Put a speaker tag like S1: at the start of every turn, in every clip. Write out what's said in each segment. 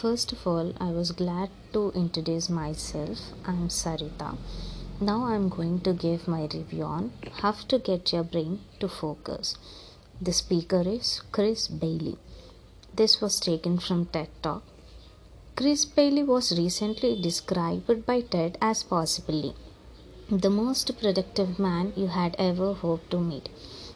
S1: First of all, I was glad to introduce myself. I'm Sarita. Now I'm going to give my review on how to get your brain to focus. The speaker is Chris Bailey. This was taken from TED Talk. Chris Bailey was recently described by TED as possibly the most productive man you had ever hoped to meet.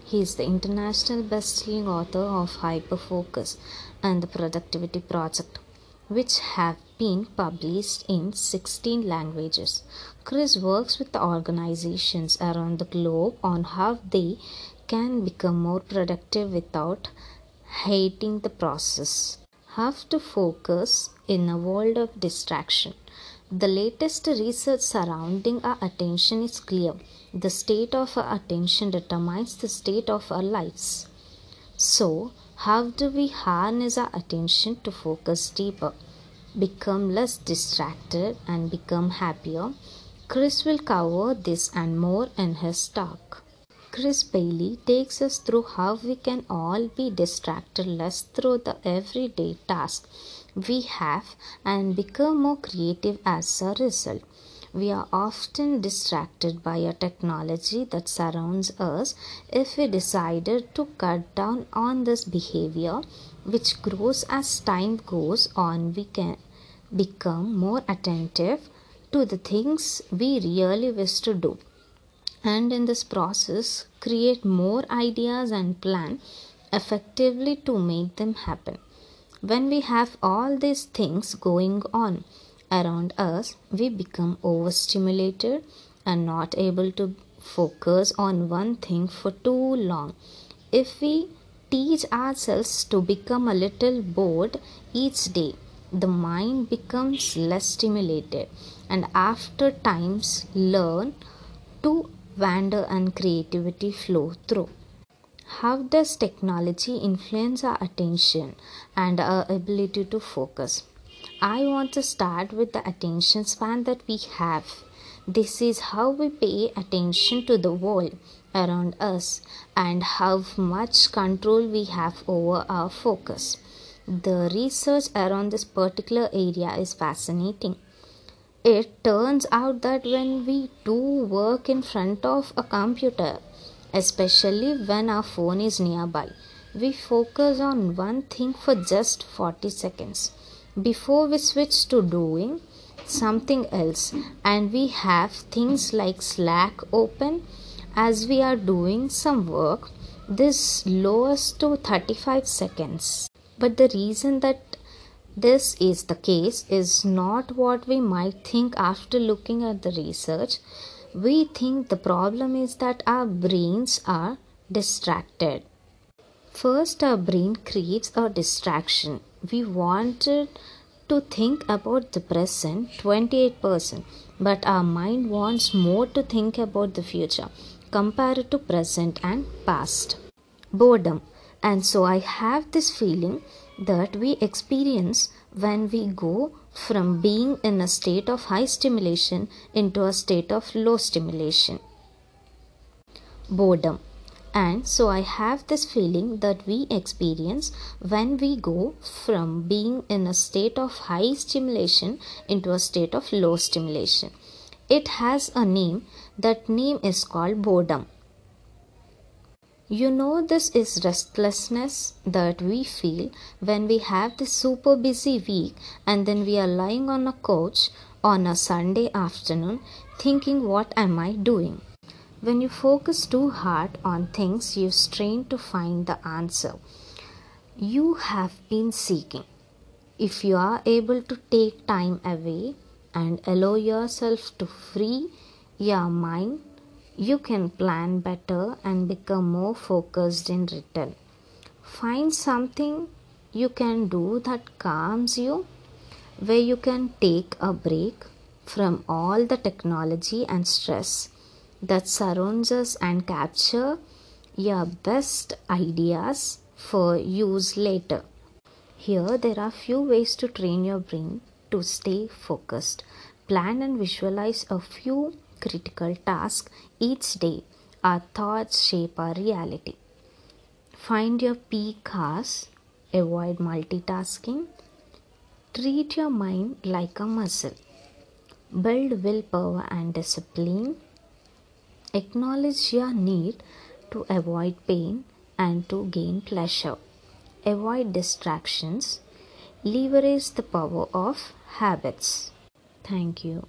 S1: He is the international best-selling author of Hyperfocus and the Productivity Project, which have been published in 16 languages. Chris works with the organizations around the globe on how they can become more productive without hating the process. Have to focus in a world of distraction. The latest research surrounding our attention is clear. The state of our attention determines the state of our lives. So, how do we harness our attention to focus deeper, become less distracted, and become happier? Chris will cover this and more in his talk. Chris Bailey takes us through how we can all be distracted less through the everyday tasks we have and become more creative as a result. We are often distracted by a technology that surrounds us. If we decided to cut down on this behavior, which grows as time goes on, we can become more attentive to the things we really wish to do. And in this process, create more ideas and plan effectively to make them happen. When we have all these things going on, around us, we become overstimulated and not able to focus on one thing for too long. If we teach ourselves to become a little bored each day, the mind becomes less stimulated and after times learn to wander and creativity flow through. How does technology influence our attention and our ability to focus? I want to start with the attention span that we have. This is how we pay attention to the world around us and how much control we have over our focus. The research around this particular area is fascinating. It turns out that when we do work in front of a computer, especially when our phone is nearby, we focus on one thing for just 40 seconds before we switch to doing something else and we have things like slack open as we are doing some work this lowers to 35 seconds. But the reason that this is the case is not what we might think after looking at the research. We think the problem is that our brains are distracted First, our brain creates a distraction. We wanted to think about the present 28%, but our mind wants more to think about the future compared to present and past. Boredom. And so I have this feeling that we experience when we go from being in a state of high stimulation into a state of low stimulation. Boredom. And so I have this feeling that we experience when we go from being in a state of high stimulation into a state of low stimulation. It has a name, that name is called boredom. You know, this is restlessness that we feel when we have this super busy week and then we are lying on a couch on a Sunday afternoon thinking, What am I doing? When you focus too hard on things, you strain to find the answer you have been seeking. If you are able to take time away and allow yourself to free your mind, you can plan better and become more focused in return. Find something you can do that calms you, where you can take a break from all the technology and stress that surrounds us and capture your best ideas for use later. Here there are few ways to train your brain to stay focused. Plan and visualize a few critical tasks each day. Our thoughts shape our reality. Find your peak hours. Avoid multitasking. Treat your mind like a muscle. Build willpower and discipline. Acknowledge your need to avoid pain and to gain pleasure. Avoid distractions. Leverage the power of habits. Thank you.